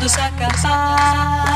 tudo se acabar.